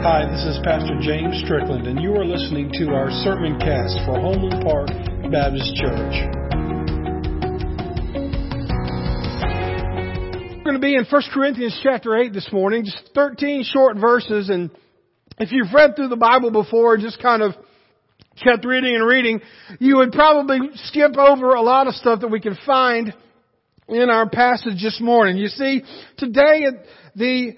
Hi, this is Pastor James Strickland, and you are listening to our sermon cast for Homeland Park Baptist Church. We're going to be in 1 Corinthians chapter 8 this morning, just 13 short verses, and if you've read through the Bible before, and just kind of kept reading and reading, you would probably skip over a lot of stuff that we can find in our passage this morning. You see, today the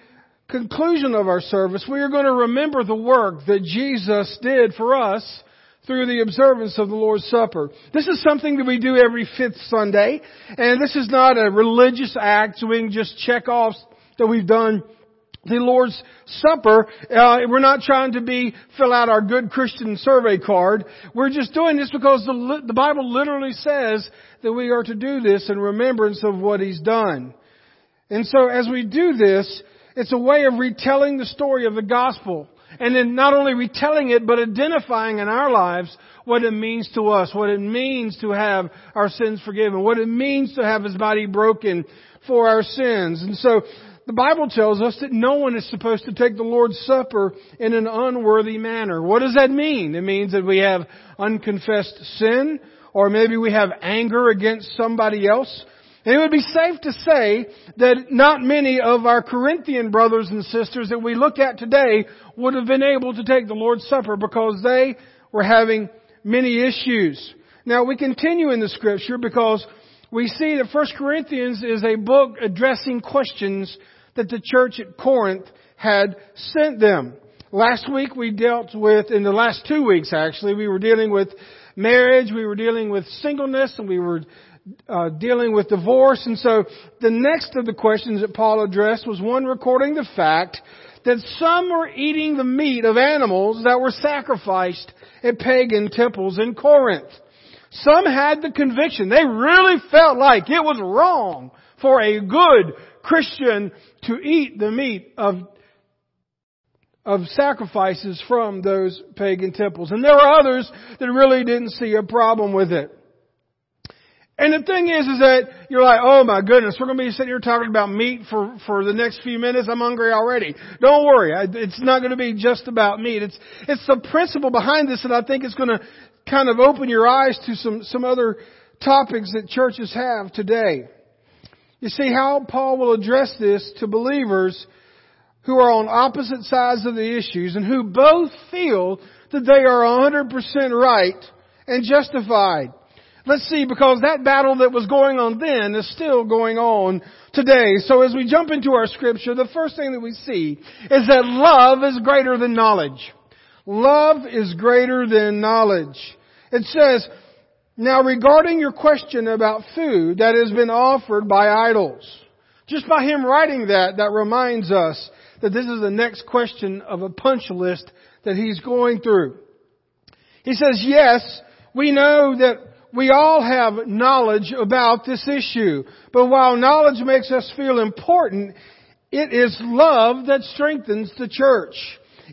conclusion of our service, we are going to remember the work that Jesus did for us through the observance of the Lord's Supper. This is something that we do every fifth Sunday, and this is not a religious act so we can just check off that we've done the Lord's Supper. Uh, we're not trying to be fill out our good Christian survey card. We're just doing this because the, the Bible literally says that we are to do this in remembrance of what He's done. And so as we do this, it's a way of retelling the story of the gospel. And then not only retelling it, but identifying in our lives what it means to us, what it means to have our sins forgiven, what it means to have His body broken for our sins. And so, the Bible tells us that no one is supposed to take the Lord's Supper in an unworthy manner. What does that mean? It means that we have unconfessed sin, or maybe we have anger against somebody else. And it would be safe to say that not many of our Corinthian brothers and sisters that we look at today would have been able to take the Lord's Supper because they were having many issues. Now we continue in the scripture because we see that 1 Corinthians is a book addressing questions that the church at Corinth had sent them. Last week we dealt with, in the last two weeks actually, we were dealing with marriage, we were dealing with singleness, and we were uh, dealing with divorce. And so the next of the questions that Paul addressed was one recording the fact that some were eating the meat of animals that were sacrificed at pagan temples in Corinth. Some had the conviction, they really felt like it was wrong for a good Christian to eat the meat of of sacrifices from those pagan temples. And there were others that really didn't see a problem with it. And the thing is, is that you're like, oh my goodness, we're going to be sitting here talking about meat for, for the next few minutes. I'm hungry already. Don't worry. It's not going to be just about meat. It's, it's the principle behind this that I think is going to kind of open your eyes to some, some other topics that churches have today. You see how Paul will address this to believers who are on opposite sides of the issues and who both feel that they are 100% right and justified. Let's see, because that battle that was going on then is still going on today. So as we jump into our scripture, the first thing that we see is that love is greater than knowledge. Love is greater than knowledge. It says, now regarding your question about food that has been offered by idols. Just by him writing that, that reminds us that this is the next question of a punch list that he's going through. He says, yes, we know that we all have knowledge about this issue. But while knowledge makes us feel important, it is love that strengthens the church.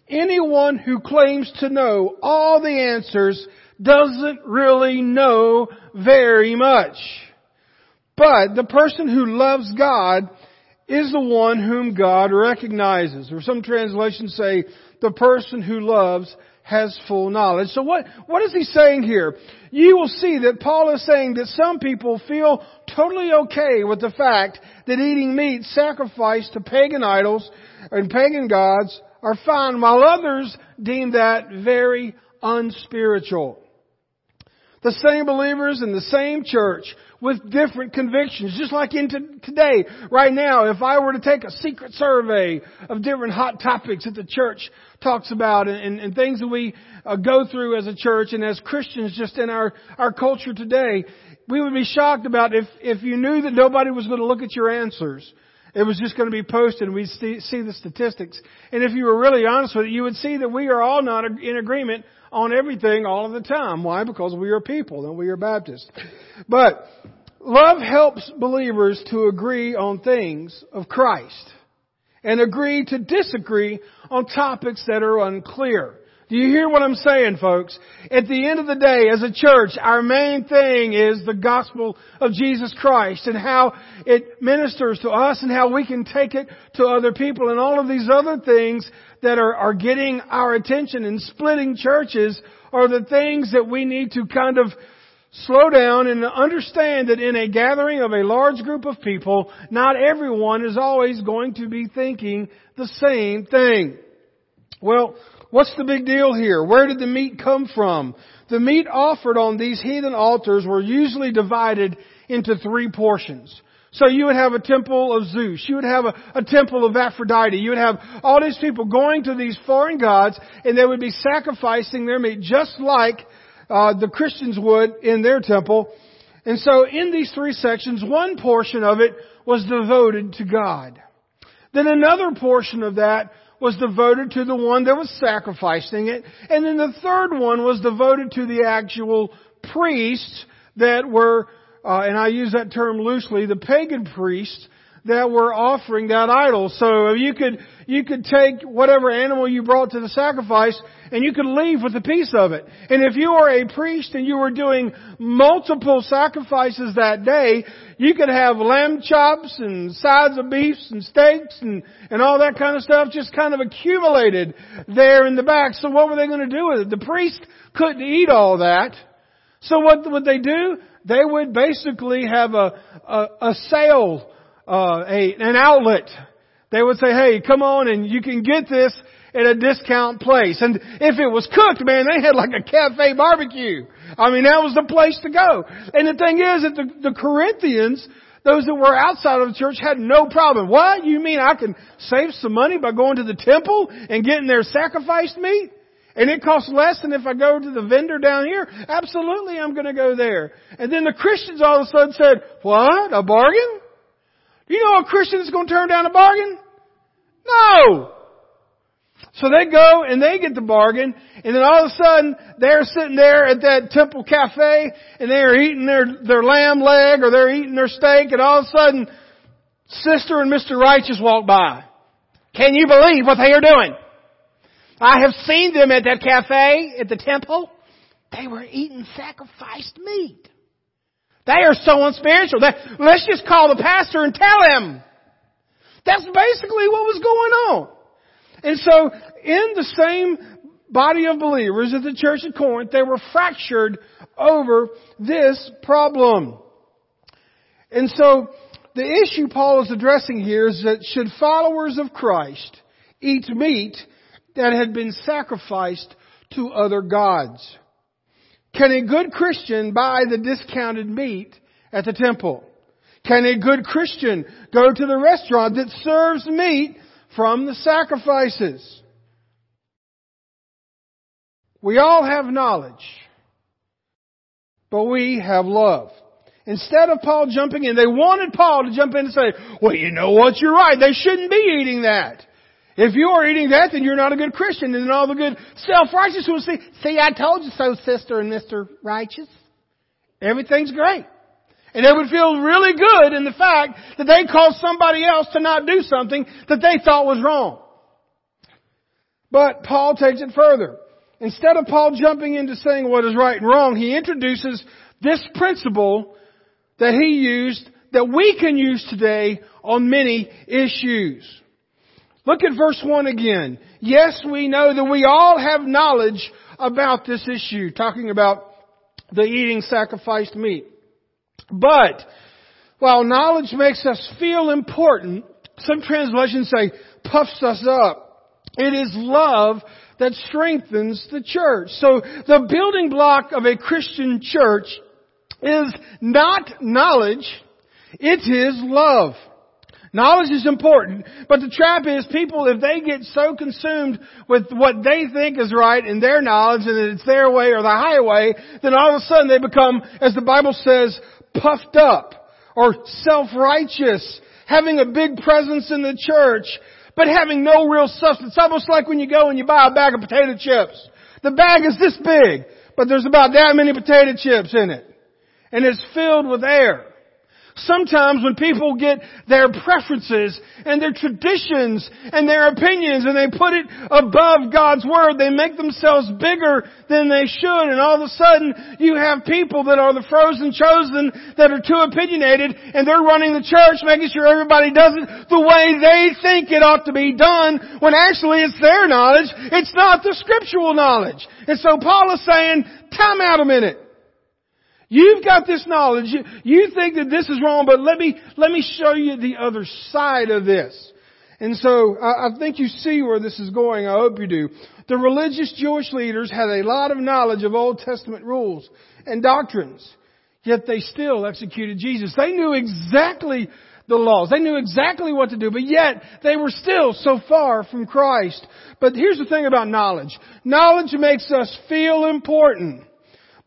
Anyone who claims to know all the answers doesn't really know very much. But the person who loves God is the one whom God recognizes. Or some translations say, the person who loves has full knowledge. So what, what is he saying here? You will see that Paul is saying that some people feel totally okay with the fact that eating meat sacrificed to pagan idols and pagan gods are fine, while others deem that very unspiritual. The same believers in the same church with different convictions. Just like in today, right now, if I were to take a secret survey of different hot topics that the church talks about and, and, and things that we uh, go through as a church and as Christians just in our, our culture today, we would be shocked about if, if you knew that nobody was going to look at your answers. It was just going to be posted and we'd see, see the statistics. And if you were really honest with it, you would see that we are all not in agreement on everything all of the time. Why? Because we are people and we are Baptists. But love helps believers to agree on things of Christ and agree to disagree on topics that are unclear. Do you hear what I'm saying, folks? At the end of the day, as a church, our main thing is the gospel of Jesus Christ and how it ministers to us and how we can take it to other people and all of these other things that are, are getting our attention and splitting churches are the things that we need to kind of slow down and understand that in a gathering of a large group of people, not everyone is always going to be thinking the same thing. Well, What's the big deal here? Where did the meat come from? The meat offered on these heathen altars were usually divided into three portions. So you would have a temple of Zeus. You would have a, a, temple of Aphrodite. You would have all these people going to these foreign gods and they would be sacrificing their meat just like uh, the Christians would in their temple. And so in these three sections, one portion of it was devoted to God. Then another portion of that was devoted to the one that was sacrificing it. And then the third one was devoted to the actual priests that were, uh, and I use that term loosely, the pagan priests that were offering that idol. So you could, you could take whatever animal you brought to the sacrifice and you could leave with a piece of it. And if you were a priest and you were doing multiple sacrifices that day, you could have lamb chops and sides of beefs and steaks and, and all that kind of stuff just kind of accumulated there in the back. So what were they going to do with it? The priest couldn't eat all that. So what would they do? They would basically have a, a, a sale uh, a, an outlet. They would say, hey, come on and you can get this at a discount place. And if it was cooked, man, they had like a cafe barbecue. I mean, that was the place to go. And the thing is that the, the Corinthians, those that were outside of the church had no problem. What? You mean I can save some money by going to the temple and getting their sacrificed meat? And it costs less than if I go to the vendor down here? Absolutely, I'm going to go there. And then the Christians all of a sudden said, what? A bargain? Do you know a Christian is going to turn down a bargain? No! So they go and they get the bargain, and then all of a sudden they're sitting there at that temple cafe and they're eating their, their lamb leg or they're eating their steak and all of a sudden Sister and Mr. Righteous walk by. Can you believe what they are doing? I have seen them at that cafe at the temple. They were eating sacrificed meat. They are so unspiritual. let's just call the pastor and tell him. That's basically what was going on. And so, in the same body of believers at the church at Corinth, they were fractured over this problem. And so, the issue Paul is addressing here is that should followers of Christ eat meat that had been sacrificed to other gods? Can a good Christian buy the discounted meat at the temple? Can a good Christian go to the restaurant that serves meat from the sacrifices? We all have knowledge, but we have love. Instead of Paul jumping in, they wanted Paul to jump in and say, well, you know what, you're right, they shouldn't be eating that. If you are eating that, then you're not a good Christian. And all the good self-righteous will say, see, I told you so, sister and Mr. Righteous. Everything's great. And they would feel really good in the fact that they caused somebody else to not do something that they thought was wrong. But Paul takes it further. Instead of Paul jumping into saying what is right and wrong, he introduces this principle that he used that we can use today on many issues. Look at verse 1 again. Yes, we know that we all have knowledge about this issue, talking about the eating sacrificed meat. But, while knowledge makes us feel important, some translations say puffs us up. It is love that strengthens the church. So the building block of a Christian church is not knowledge, it is love. Knowledge is important, but the trap is people, if they get so consumed with what they think is right in their knowledge and it's their way or the highway, then all of a sudden they become, as the Bible says, puffed up or self-righteous, having a big presence in the church, but having no real substance. It's almost like when you go and you buy a bag of potato chips. The bag is this big, but there's about that many potato chips in it. And it's filled with air. Sometimes when people get their preferences and their traditions and their opinions and they put it above God's Word, they make themselves bigger than they should and all of a sudden you have people that are the frozen chosen that are too opinionated and they're running the church making sure everybody does it the way they think it ought to be done when actually it's their knowledge. It's not the scriptural knowledge. And so Paul is saying, time out a minute. You've got this knowledge. You, think that this is wrong, but let me, let me show you the other side of this. And so I, I think you see where this is going. I hope you do. The religious Jewish leaders had a lot of knowledge of Old Testament rules and doctrines, yet they still executed Jesus. They knew exactly the laws. They knew exactly what to do, but yet they were still so far from Christ. But here's the thing about knowledge. Knowledge makes us feel important.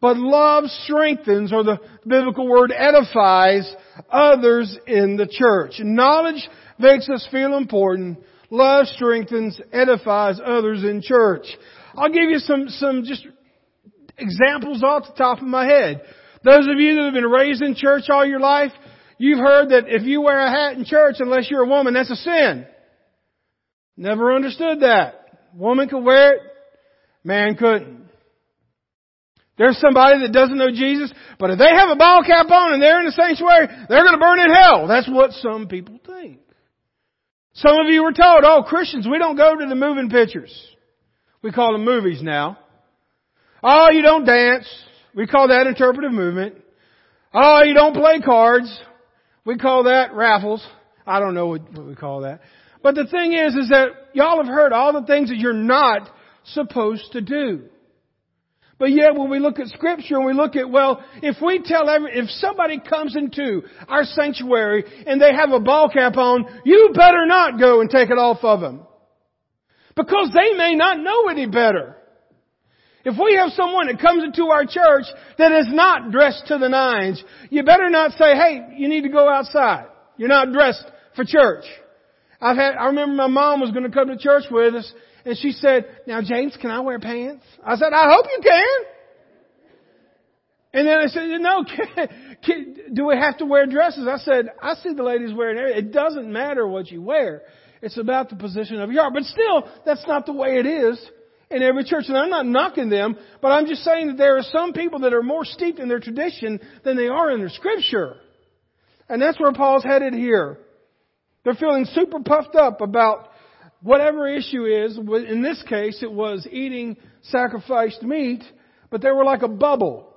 But love strengthens, or the biblical word edifies, others in the church. Knowledge makes us feel important. Love strengthens, edifies others in church. I'll give you some, some just examples off the top of my head. Those of you that have been raised in church all your life, you've heard that if you wear a hat in church, unless you're a woman, that's a sin. Never understood that. Woman could wear it, man couldn't. There's somebody that doesn't know Jesus, but if they have a ball cap on and they're in the sanctuary, they're going to burn in hell. That's what some people think. Some of you were told, oh, Christians, we don't go to the moving pictures. We call them movies now. Oh, you don't dance. We call that interpretive movement. Oh, you don't play cards. We call that raffles. I don't know what, what we call that. But the thing is, is that y'all have heard all the things that you're not supposed to do. But yet when we look at scripture and we look at, well, if we tell every, if somebody comes into our sanctuary and they have a ball cap on, you better not go and take it off of them. Because they may not know any better. If we have someone that comes into our church that is not dressed to the nines, you better not say, hey, you need to go outside. You're not dressed for church. I've had, I remember my mom was going to come to church with us and she said, now James, can I wear pants? I said, I hope you can. And then I said, no, can, can, do we have to wear dresses? I said, I see the ladies wearing it. It doesn't matter what you wear. It's about the position of your heart. But still, that's not the way it is in every church. And I'm not knocking them, but I'm just saying that there are some people that are more steeped in their tradition than they are in their scripture. And that's where Paul's headed here. They're feeling super puffed up about whatever issue is, in this case it was eating sacrificed meat, but they were like a bubble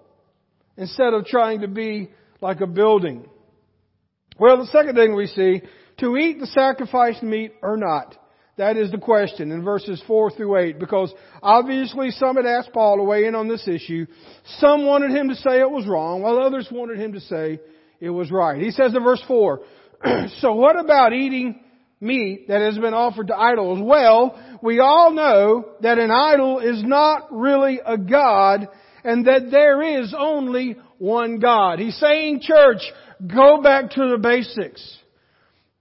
instead of trying to be like a building. Well, the second thing we see, to eat the sacrificed meat or not. That is the question in verses 4 through 8 because obviously some had asked Paul to weigh in on this issue. Some wanted him to say it was wrong while others wanted him to say it was right. He says in verse 4, so what about eating meat that has been offered to idols. Well, we all know that an idol is not really a God and that there is only one God. He's saying, church, go back to the basics.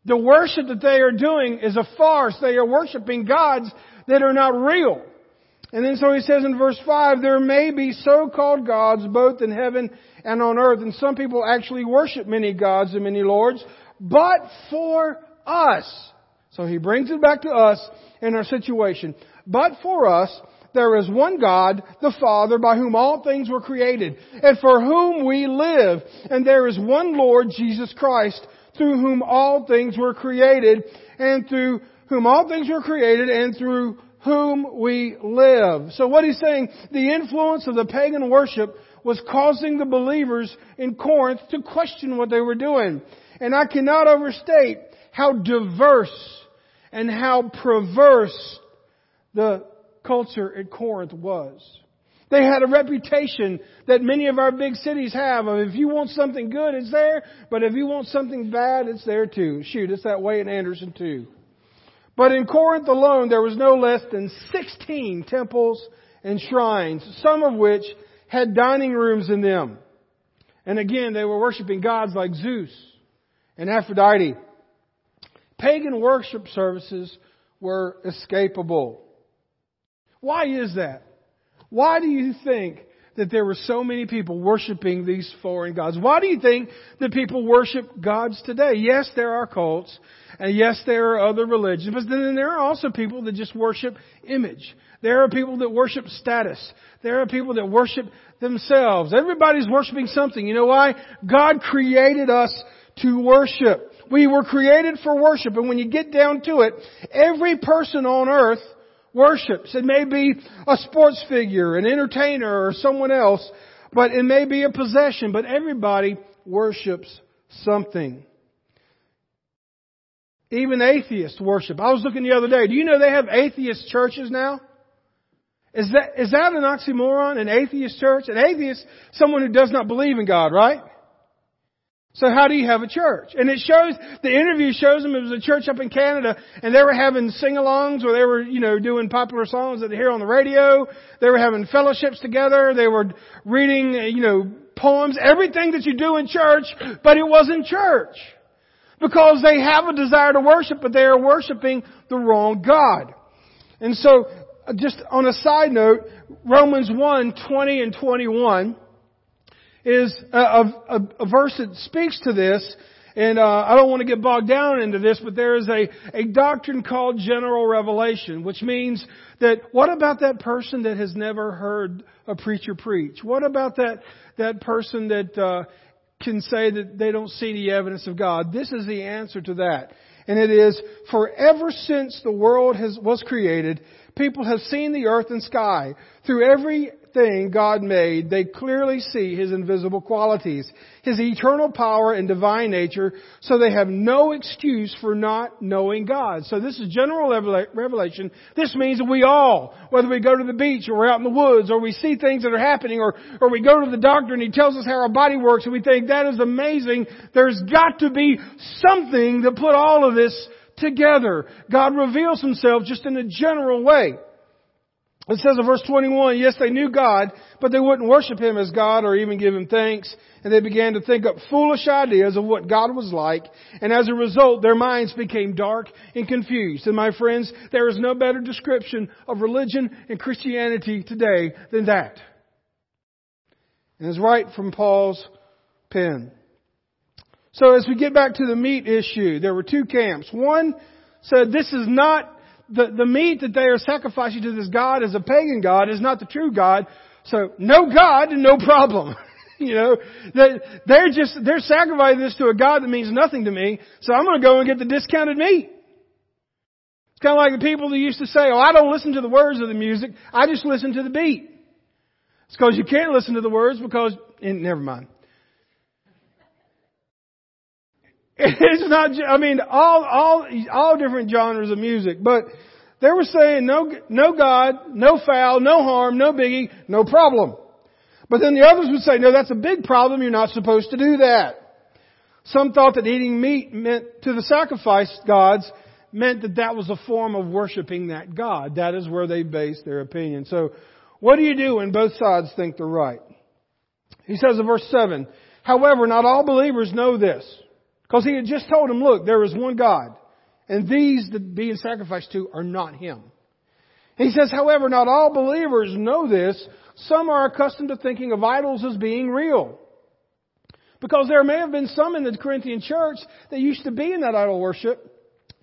The worship that they are doing is a farce. They are worshiping gods that are not real. And then so he says in verse 5, there may be so-called gods both in heaven and on earth. And some people actually worship many gods and many lords. But for us, so he brings it back to us in our situation. But for us, there is one God, the Father, by whom all things were created, and for whom we live. And there is one Lord, Jesus Christ, through whom all things were created, and through whom all things were created, and through whom we live. So what he's saying, the influence of the pagan worship was causing the believers in Corinth to question what they were doing. And I cannot overstate how diverse and how perverse the culture at Corinth was. They had a reputation that many of our big cities have of if you want something good, it's there, but if you want something bad, it's there too. Shoot, it's that way in Anderson too. But in Corinth alone, there was no less than 16 temples and shrines, some of which had dining rooms in them. And again, they were worshiping gods like Zeus and Aphrodite. Pagan worship services were escapable. Why is that? Why do you think that there were so many people worshiping these foreign gods? Why do you think that people worship gods today? Yes, there are cults, and yes, there are other religions, but then there are also people that just worship image. There are people that worship status. There are people that worship themselves. Everybody's worshiping something. You know why? God created us to worship. We were created for worship, and when you get down to it, every person on earth worships. It may be a sports figure, an entertainer, or someone else, but it may be a possession, but everybody worships something. Even atheists worship. I was looking the other day. Do you know they have atheist churches now? Is that, is that an oxymoron? An atheist church? An atheist, someone who does not believe in God, right? So how do you have a church? And it shows, the interview shows them it was a church up in Canada and they were having sing-alongs where they were, you know, doing popular songs that they hear on the radio. They were having fellowships together. They were reading, you know, poems, everything that you do in church, but it wasn't church. Because they have a desire to worship, but they are worshiping the wrong God. And so, just on a side note, Romans 1, 20 and 21, is a, a, a verse that speaks to this. And uh, I don't want to get bogged down into this, but there is a, a doctrine called general revelation, which means that what about that person that has never heard a preacher preach? What about that that person that uh, can say that they don't see the evidence of God? This is the answer to that, and it is: for ever since the world has was created, people have seen the earth and sky through every thing God made, they clearly see His invisible qualities, His eternal power and divine nature, so they have no excuse for not knowing God. So this is general revelation. This means that we all, whether we go to the beach or we're out in the woods or we see things that are happening or, or we go to the doctor and he tells us how our body works and we think that is amazing, there's got to be something that put all of this together. God reveals Himself just in a general way. It says in verse 21, yes, they knew God, but they wouldn't worship Him as God or even give Him thanks. And they began to think up foolish ideas of what God was like. And as a result, their minds became dark and confused. And my friends, there is no better description of religion and Christianity today than that. And it's right from Paul's pen. So as we get back to the meat issue, there were two camps. One said this is not the, the meat that they are sacrificing to this God is a pagan God, is not the true God. So no God and no problem. you know, they're just, they're sacrificing this to a God that means nothing to me, so I'm gonna go and get the discounted meat. It's kind of like the people that used to say, oh, I don't listen to the words of the music, I just listen to the beat. It's because you can't listen to the words because, and never mind. It's not, I mean, all, all, all different genres of music, but they were saying no, no God, no foul, no harm, no biggie, no problem. But then the others would say, no, that's a big problem, you're not supposed to do that. Some thought that eating meat meant to the sacrifice gods meant that that was a form of worshiping that God. That is where they based their opinion. So, what do you do when both sides think they're right? He says in verse 7, however, not all believers know this. Because he had just told them, look, there is one God. And these that being sacrificed to are not Him. He says, however, not all believers know this. Some are accustomed to thinking of idols as being real. Because there may have been some in the Corinthian church that used to be in that idol worship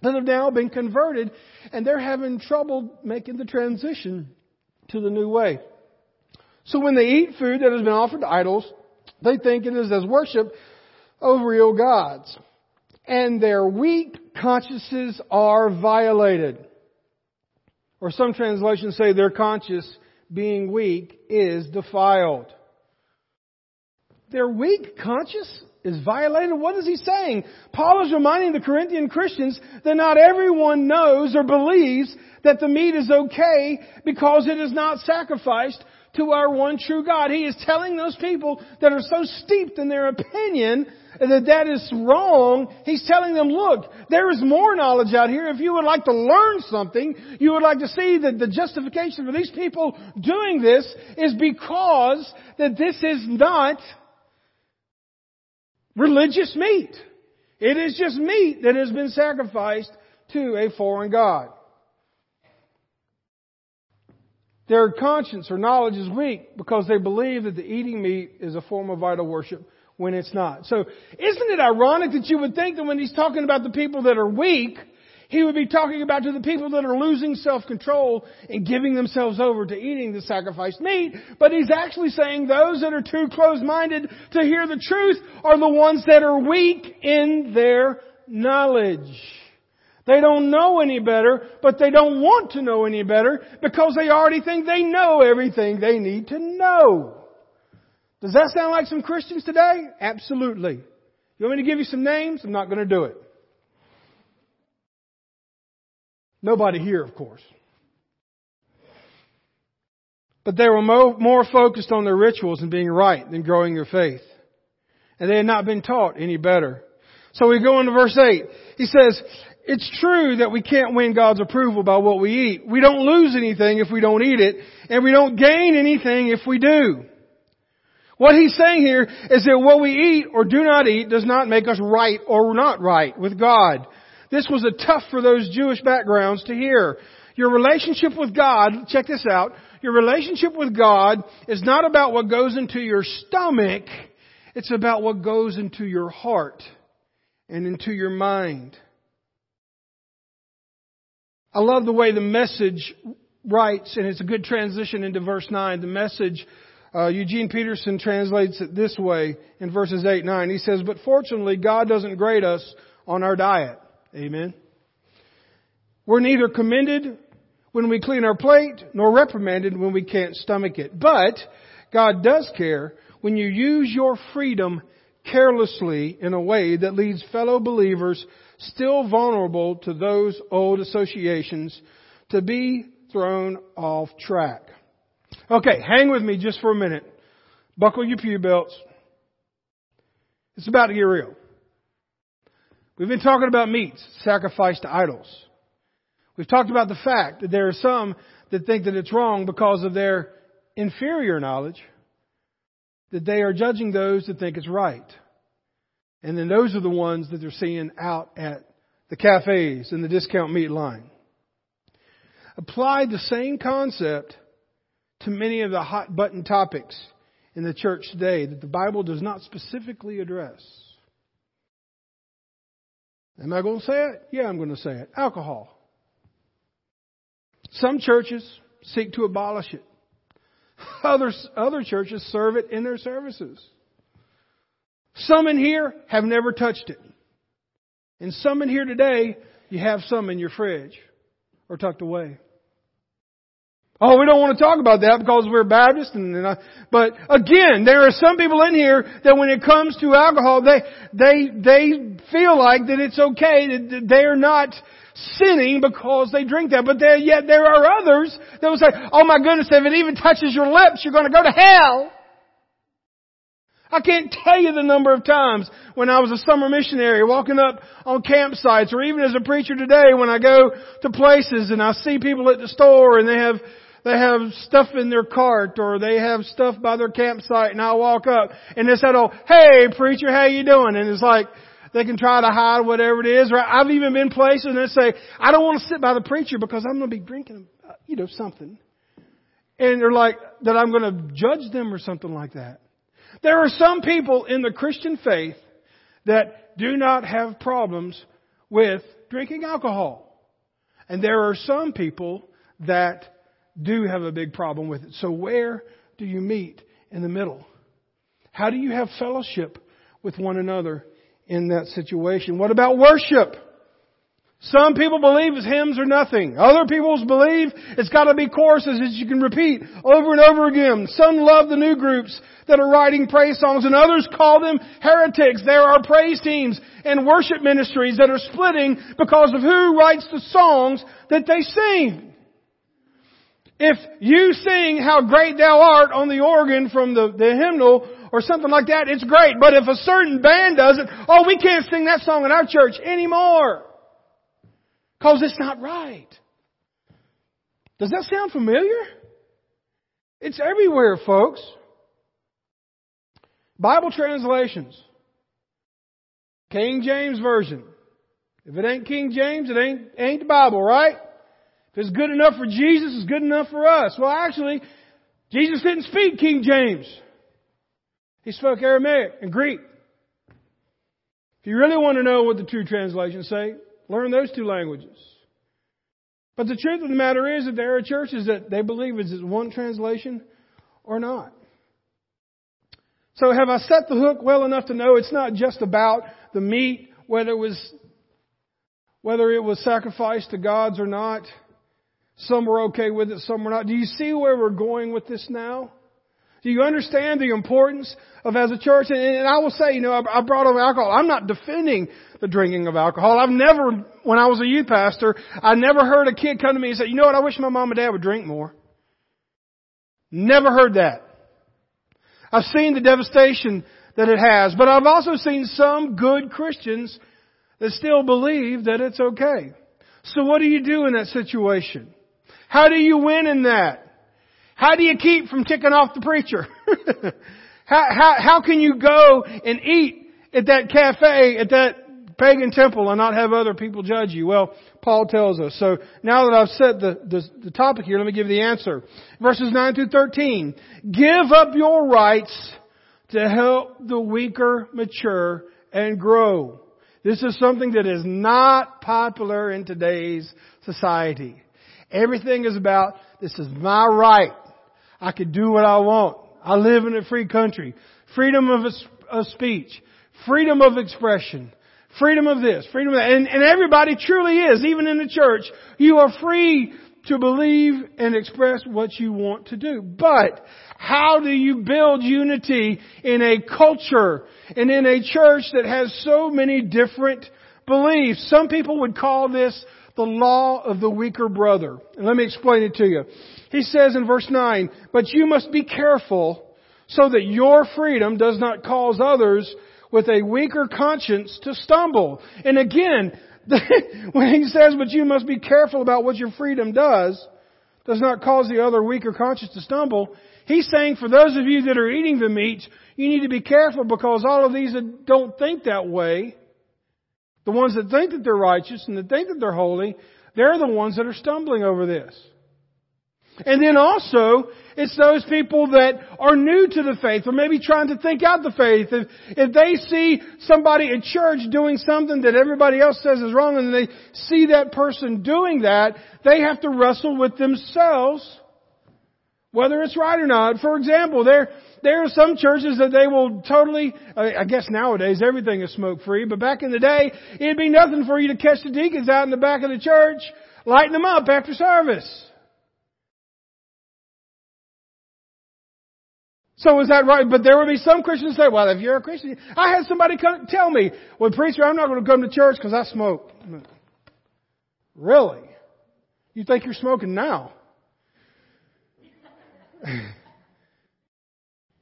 that have now been converted and they're having trouble making the transition to the new way. So when they eat food that has been offered to idols, they think it is as worship of real gods. And their weak consciences are violated. Or some translations say their conscience, being weak, is defiled. Their weak conscience is violated? What is he saying? Paul is reminding the Corinthian Christians that not everyone knows or believes that the meat is okay because it is not sacrificed to our one true God. He is telling those people that are so steeped in their opinion that that is wrong. He's telling them, look, there is more knowledge out here. If you would like to learn something, you would like to see that the justification for these people doing this is because that this is not religious meat. It is just meat that has been sacrificed to a foreign God. Their conscience or knowledge is weak because they believe that the eating meat is a form of idol worship when it's not. So isn't it ironic that you would think that when he's talking about the people that are weak, he would be talking about to the people that are losing self-control and giving themselves over to eating the sacrificed meat, but he's actually saying those that are too close-minded to hear the truth are the ones that are weak in their knowledge. They don't know any better, but they don't want to know any better because they already think they know everything they need to know. Does that sound like some Christians today? Absolutely. You want me to give you some names? I'm not going to do it. Nobody here, of course. But they were more focused on their rituals and being right than growing their faith. And they had not been taught any better. So we go into verse 8. He says, it's true that we can't win God's approval by what we eat. We don't lose anything if we don't eat it, and we don't gain anything if we do. What he's saying here is that what we eat or do not eat does not make us right or not right with God. This was a tough for those Jewish backgrounds to hear. Your relationship with God, check this out, your relationship with God is not about what goes into your stomach, it's about what goes into your heart and into your mind. I love the way the message writes, and it's a good transition into verse 9. The message, uh, Eugene Peterson translates it this way in verses 8 and 9. He says, But fortunately, God doesn't grade us on our diet. Amen. We're neither commended when we clean our plate, nor reprimanded when we can't stomach it. But God does care when you use your freedom carelessly in a way that leads fellow believers still vulnerable to those old associations to be thrown off track. Okay, hang with me just for a minute. Buckle your pew belts. It's about to get real. We've been talking about meats sacrificed to idols. We've talked about the fact that there are some that think that it's wrong because of their inferior knowledge, that they are judging those that think it's right. And then those are the ones that they're seeing out at the cafes and the discount meat line. Apply the same concept to many of the hot button topics in the church today that the Bible does not specifically address. Am I going to say it? Yeah, I'm going to say it. Alcohol. Some churches seek to abolish it. Other, other churches serve it in their services. Some in here have never touched it. And some in here today, you have some in your fridge or tucked away. Oh, we don't want to talk about that because we're Baptist and, and I, but again, there are some people in here that when it comes to alcohol, they, they, they feel like that it's okay, that they are not sinning because they drink that, but yet there are others that will say, oh my goodness, if it even touches your lips, you're going to go to hell. I can't tell you the number of times when I was a summer missionary walking up on campsites or even as a preacher today when I go to places and I see people at the store and they have they have stuff in their cart or they have stuff by their campsite and I walk up and they said, oh, hey preacher, how you doing? And it's like, they can try to hide whatever it is. Or I've even been places and they say, I don't want to sit by the preacher because I'm going to be drinking, uh, you know, something. And they're like, that I'm going to judge them or something like that. There are some people in the Christian faith that do not have problems with drinking alcohol. And there are some people that do have a big problem with it. So where do you meet in the middle? How do you have fellowship with one another in that situation? What about worship? Some people believe hymns are nothing. Other people believe it's got to be choruses that you can repeat over and over again. Some love the new groups that are writing praise songs and others call them heretics. There are praise teams and worship ministries that are splitting because of who writes the songs that they sing. If you sing how great thou art on the organ from the, the hymnal or something like that, it's great. But if a certain band does it, oh, we can't sing that song in our church anymore. Because it's not right. Does that sound familiar? It's everywhere, folks. Bible translations. King James Version. If it ain't King James, it ain't, ain't the Bible, right? If it's good enough for Jesus, it's good enough for us. Well, actually, Jesus didn't speak King James. He spoke Aramaic and Greek. If you really want to know what the true translations say, learn those two languages. But the truth of the matter is that there are churches that they believe is it one translation or not. So have I set the hook well enough to know it's not just about the meat, whether it was whether it was sacrificed to gods or not? Some were okay with it, some were not. Do you see where we're going with this now? Do you understand the importance of as a church? And, and I will say, you know, I, I brought up alcohol. I'm not defending the drinking of alcohol. I've never, when I was a youth pastor, I never heard a kid come to me and say, you know what, I wish my mom and dad would drink more. Never heard that. I've seen the devastation that it has, but I've also seen some good Christians that still believe that it's okay. So what do you do in that situation? How do you win in that? How do you keep from ticking off the preacher? how, how, how can you go and eat at that cafe, at that pagan temple and not have other people judge you? Well, Paul tells us. So now that I've set the, the, the topic here, let me give you the answer. Verses 9 through 13. Give up your rights to help the weaker mature and grow. This is something that is not popular in today's society. Everything is about, this is my right. I can do what I want. I live in a free country. Freedom of, of speech. Freedom of expression. Freedom of this. Freedom of that. And, and everybody truly is, even in the church. You are free to believe and express what you want to do. But how do you build unity in a culture and in a church that has so many different beliefs? Some people would call this the law of the weaker brother. And let me explain it to you. He says in verse 9, but you must be careful so that your freedom does not cause others with a weaker conscience to stumble. And again, when he says, but you must be careful about what your freedom does, does not cause the other weaker conscience to stumble, he's saying for those of you that are eating the meat, you need to be careful because all of these that don't think that way, the ones that think that they're righteous and that think that they're holy, they're the ones that are stumbling over this. And then also, it's those people that are new to the faith or maybe trying to think out the faith. If, if they see somebody at church doing something that everybody else says is wrong and they see that person doing that, they have to wrestle with themselves whether it's right or not. For example, there, there are some churches that they will totally, uh, I guess nowadays everything is smoke free, but back in the day, it'd be nothing for you to catch the deacons out in the back of the church, lighting them up after service. So is that right? But there would be some Christians say, well, if you're a Christian, I had somebody come, tell me, well, preacher, I'm not going to come to church because I smoke. Really? You think you're smoking now?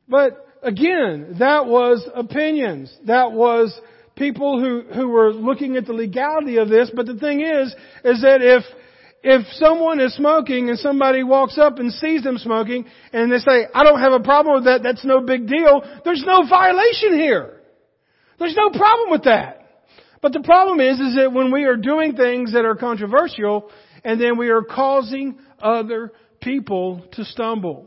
but again, that was opinions. That was people who, who were looking at the legality of this. But the thing is, is that if, if someone is smoking and somebody walks up and sees them smoking and they say, I don't have a problem with that, that's no big deal, there's no violation here. There's no problem with that. But the problem is, is that when we are doing things that are controversial and then we are causing other people to stumble.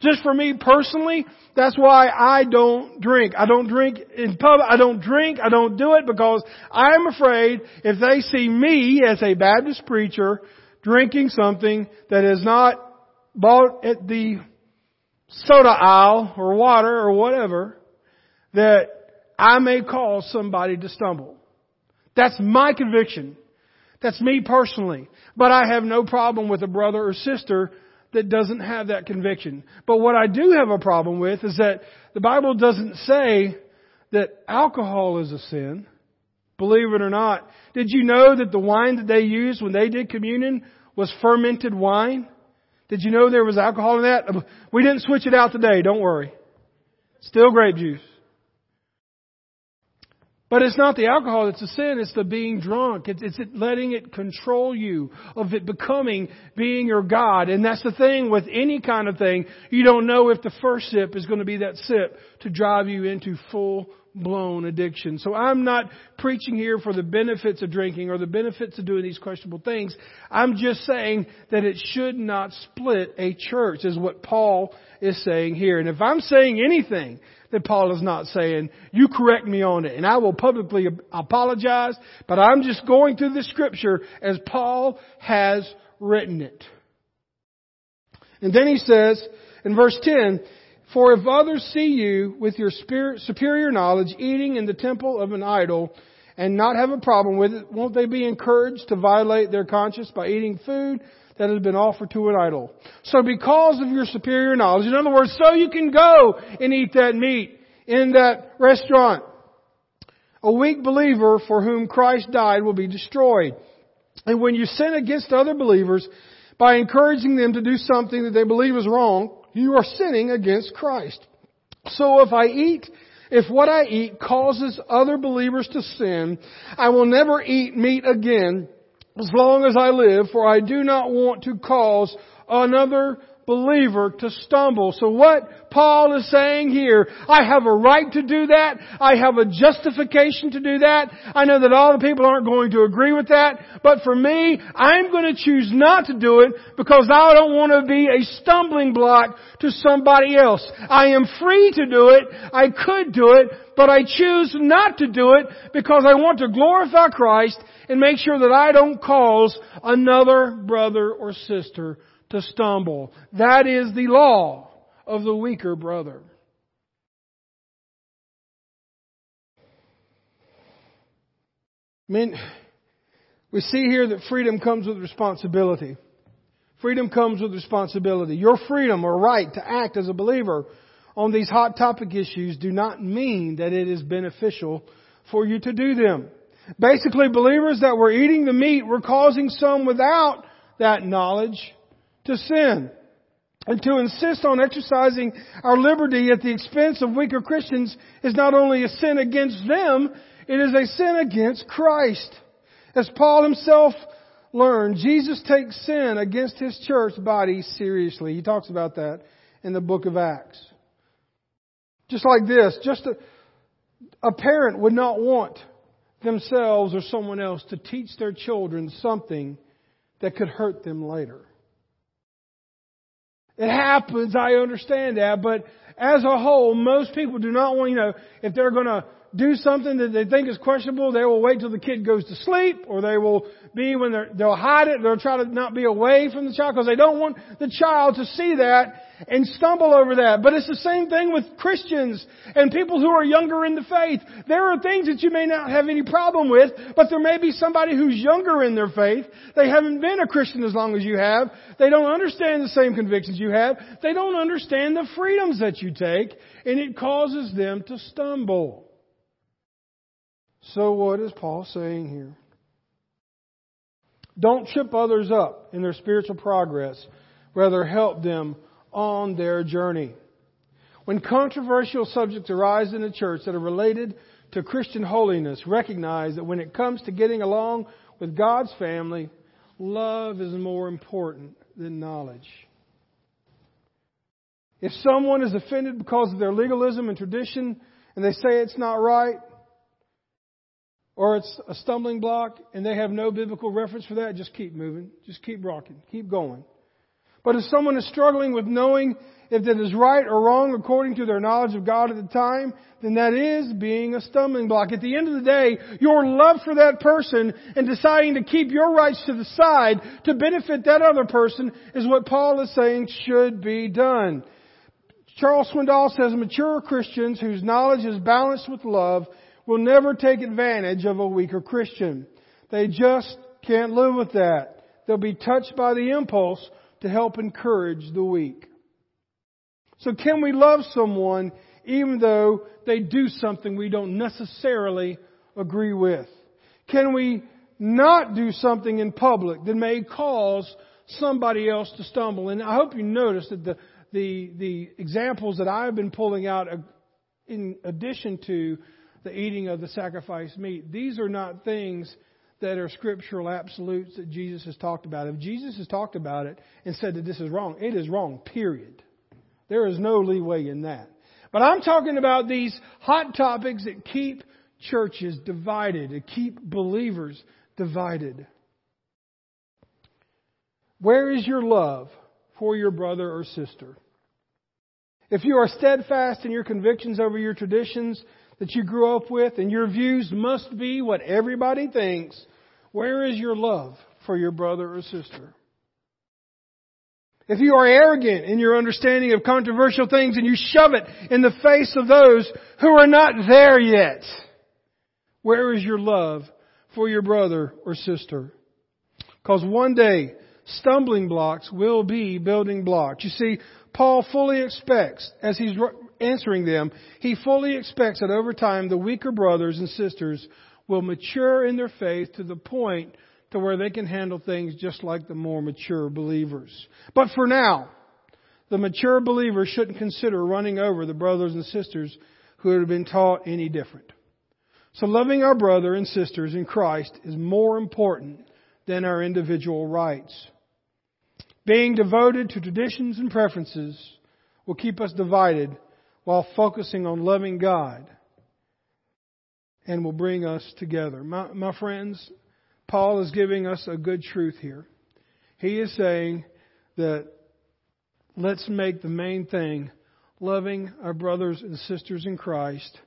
Just for me personally, that's why I don't drink. I don't drink in public. I don't drink. I don't do it because I am afraid if they see me as a Baptist preacher drinking something that is not bought at the soda aisle or water or whatever, that I may cause somebody to stumble. That's my conviction. That's me personally. But I have no problem with a brother or sister that doesn't have that conviction. But what I do have a problem with is that the Bible doesn't say that alcohol is a sin. Believe it or not. Did you know that the wine that they used when they did communion was fermented wine? Did you know there was alcohol in that? We didn't switch it out today, don't worry. Still grape juice. But it's not the alcohol that's a sin, it's the being drunk. It's, it's letting it control you, of it becoming being your God. And that's the thing with any kind of thing. You don't know if the first sip is going to be that sip to drive you into full blown addiction. So I'm not preaching here for the benefits of drinking or the benefits of doing these questionable things. I'm just saying that it should not split a church is what Paul is saying here. And if I'm saying anything that Paul is not saying, you correct me on it. And I will publicly apologize, but I'm just going through the scripture as Paul has written it. And then he says in verse 10, for if others see you with your spirit, superior knowledge eating in the temple of an idol and not have a problem with it, won't they be encouraged to violate their conscience by eating food that has been offered to an idol? So because of your superior knowledge, in other words, so you can go and eat that meat in that restaurant, a weak believer for whom Christ died will be destroyed. And when you sin against other believers by encouraging them to do something that they believe is wrong, you are sinning against Christ. So if I eat, if what I eat causes other believers to sin, I will never eat meat again as long as I live, for I do not want to cause another believer to stumble. So what Paul is saying here, I have a right to do that. I have a justification to do that. I know that all the people aren't going to agree with that. But for me, I'm going to choose not to do it because I don't want to be a stumbling block to somebody else. I am free to do it. I could do it, but I choose not to do it because I want to glorify Christ and make sure that I don't cause another brother or sister to stumble. That is the law of the weaker brother. I mean, we see here that freedom comes with responsibility. Freedom comes with responsibility. Your freedom or right to act as a believer on these hot topic issues do not mean that it is beneficial for you to do them. Basically, believers that were eating the meat were causing some without that knowledge to sin. And to insist on exercising our liberty at the expense of weaker Christians is not only a sin against them, it is a sin against Christ. As Paul himself learned, Jesus takes sin against his church body seriously. He talks about that in the book of Acts. Just like this, just a, a parent would not want themselves or someone else to teach their children something that could hurt them later. It happens, I understand that, but as a whole, most people do not want, you know, if they're going to do something that they think is questionable, they will wait till the kid goes to sleep, or they will be when they're, they'll hide it, they'll try to not be away from the child, because they don't want the child to see that and stumble over that. But it's the same thing with Christians and people who are younger in the faith. There are things that you may not have any problem with, but there may be somebody who's younger in their faith. They haven't been a Christian as long as you have. They don't understand the same convictions you have. They don't understand the freedoms that you take, and it causes them to stumble. So what is Paul saying here? Don't trip others up in their spiritual progress. Rather, help them on their journey. When controversial subjects arise in the church that are related to Christian holiness, recognize that when it comes to getting along with God's family, love is more important than knowledge. If someone is offended because of their legalism and tradition and they say it's not right, or it's a stumbling block and they have no biblical reference for that, just keep moving. Just keep rocking. Keep going. But if someone is struggling with knowing if that is right or wrong according to their knowledge of God at the time, then that is being a stumbling block. At the end of the day, your love for that person and deciding to keep your rights to the side to benefit that other person is what Paul is saying should be done. Charles Swindoll says mature Christians whose knowledge is balanced with love will never take advantage of a weaker Christian. They just can't live with that. They'll be touched by the impulse to help encourage the weak. So can we love someone even though they do something we don't necessarily agree with? Can we not do something in public that may cause somebody else to stumble? And I hope you notice that the, the, the examples that I've been pulling out uh, in addition to the eating of the sacrificed meat. These are not things that are scriptural absolutes that Jesus has talked about. If Jesus has talked about it and said that this is wrong, it is wrong, period. There is no leeway in that. But I'm talking about these hot topics that keep churches divided, that keep believers divided. Where is your love for your brother or sister? If you are steadfast in your convictions over your traditions that you grew up with and your views must be what everybody thinks, where is your love for your brother or sister? If you are arrogant in your understanding of controversial things and you shove it in the face of those who are not there yet, where is your love for your brother or sister? Because one day, stumbling blocks will be building blocks. You see, Paul fully expects, as he's answering them, he fully expects that over time the weaker brothers and sisters will mature in their faith to the point to where they can handle things just like the more mature believers. But for now, the mature believer shouldn't consider running over the brothers and sisters who have been taught any different. So loving our brother and sisters in Christ is more important than our individual rights. Being devoted to traditions and preferences will keep us divided while focusing on loving God and will bring us together. My, my friends, Paul is giving us a good truth here. He is saying that let's make the main thing loving our brothers and sisters in Christ.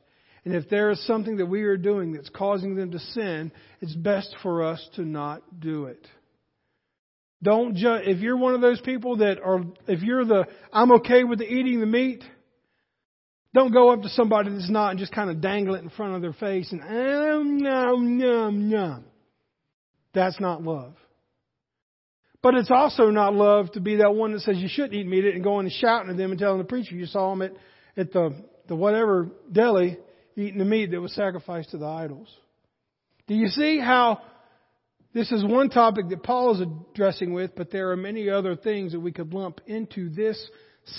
And if there is something that we are doing that's causing them to sin, it's best for us to not do it. Don't. If you're one of those people that are, if you're the, I'm okay with the eating the meat, don't go up to somebody that's not and just kind of dangle it in front of their face and, oh, no, no, no. That's not love. But it's also not love to be that one that says you shouldn't eat meat and going and shouting at them and telling the preacher you saw them at, at the, the whatever deli eating the meat that was sacrificed to the idols. Do you see how this is one topic that Paul is addressing with, but there are many other things that we could lump into this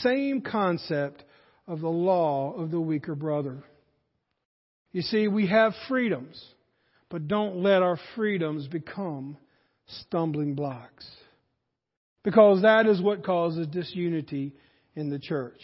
same concept of the law of the weaker brother. You see, we have freedoms. But don't let our freedoms become stumbling blocks. Because that is what causes disunity in the church.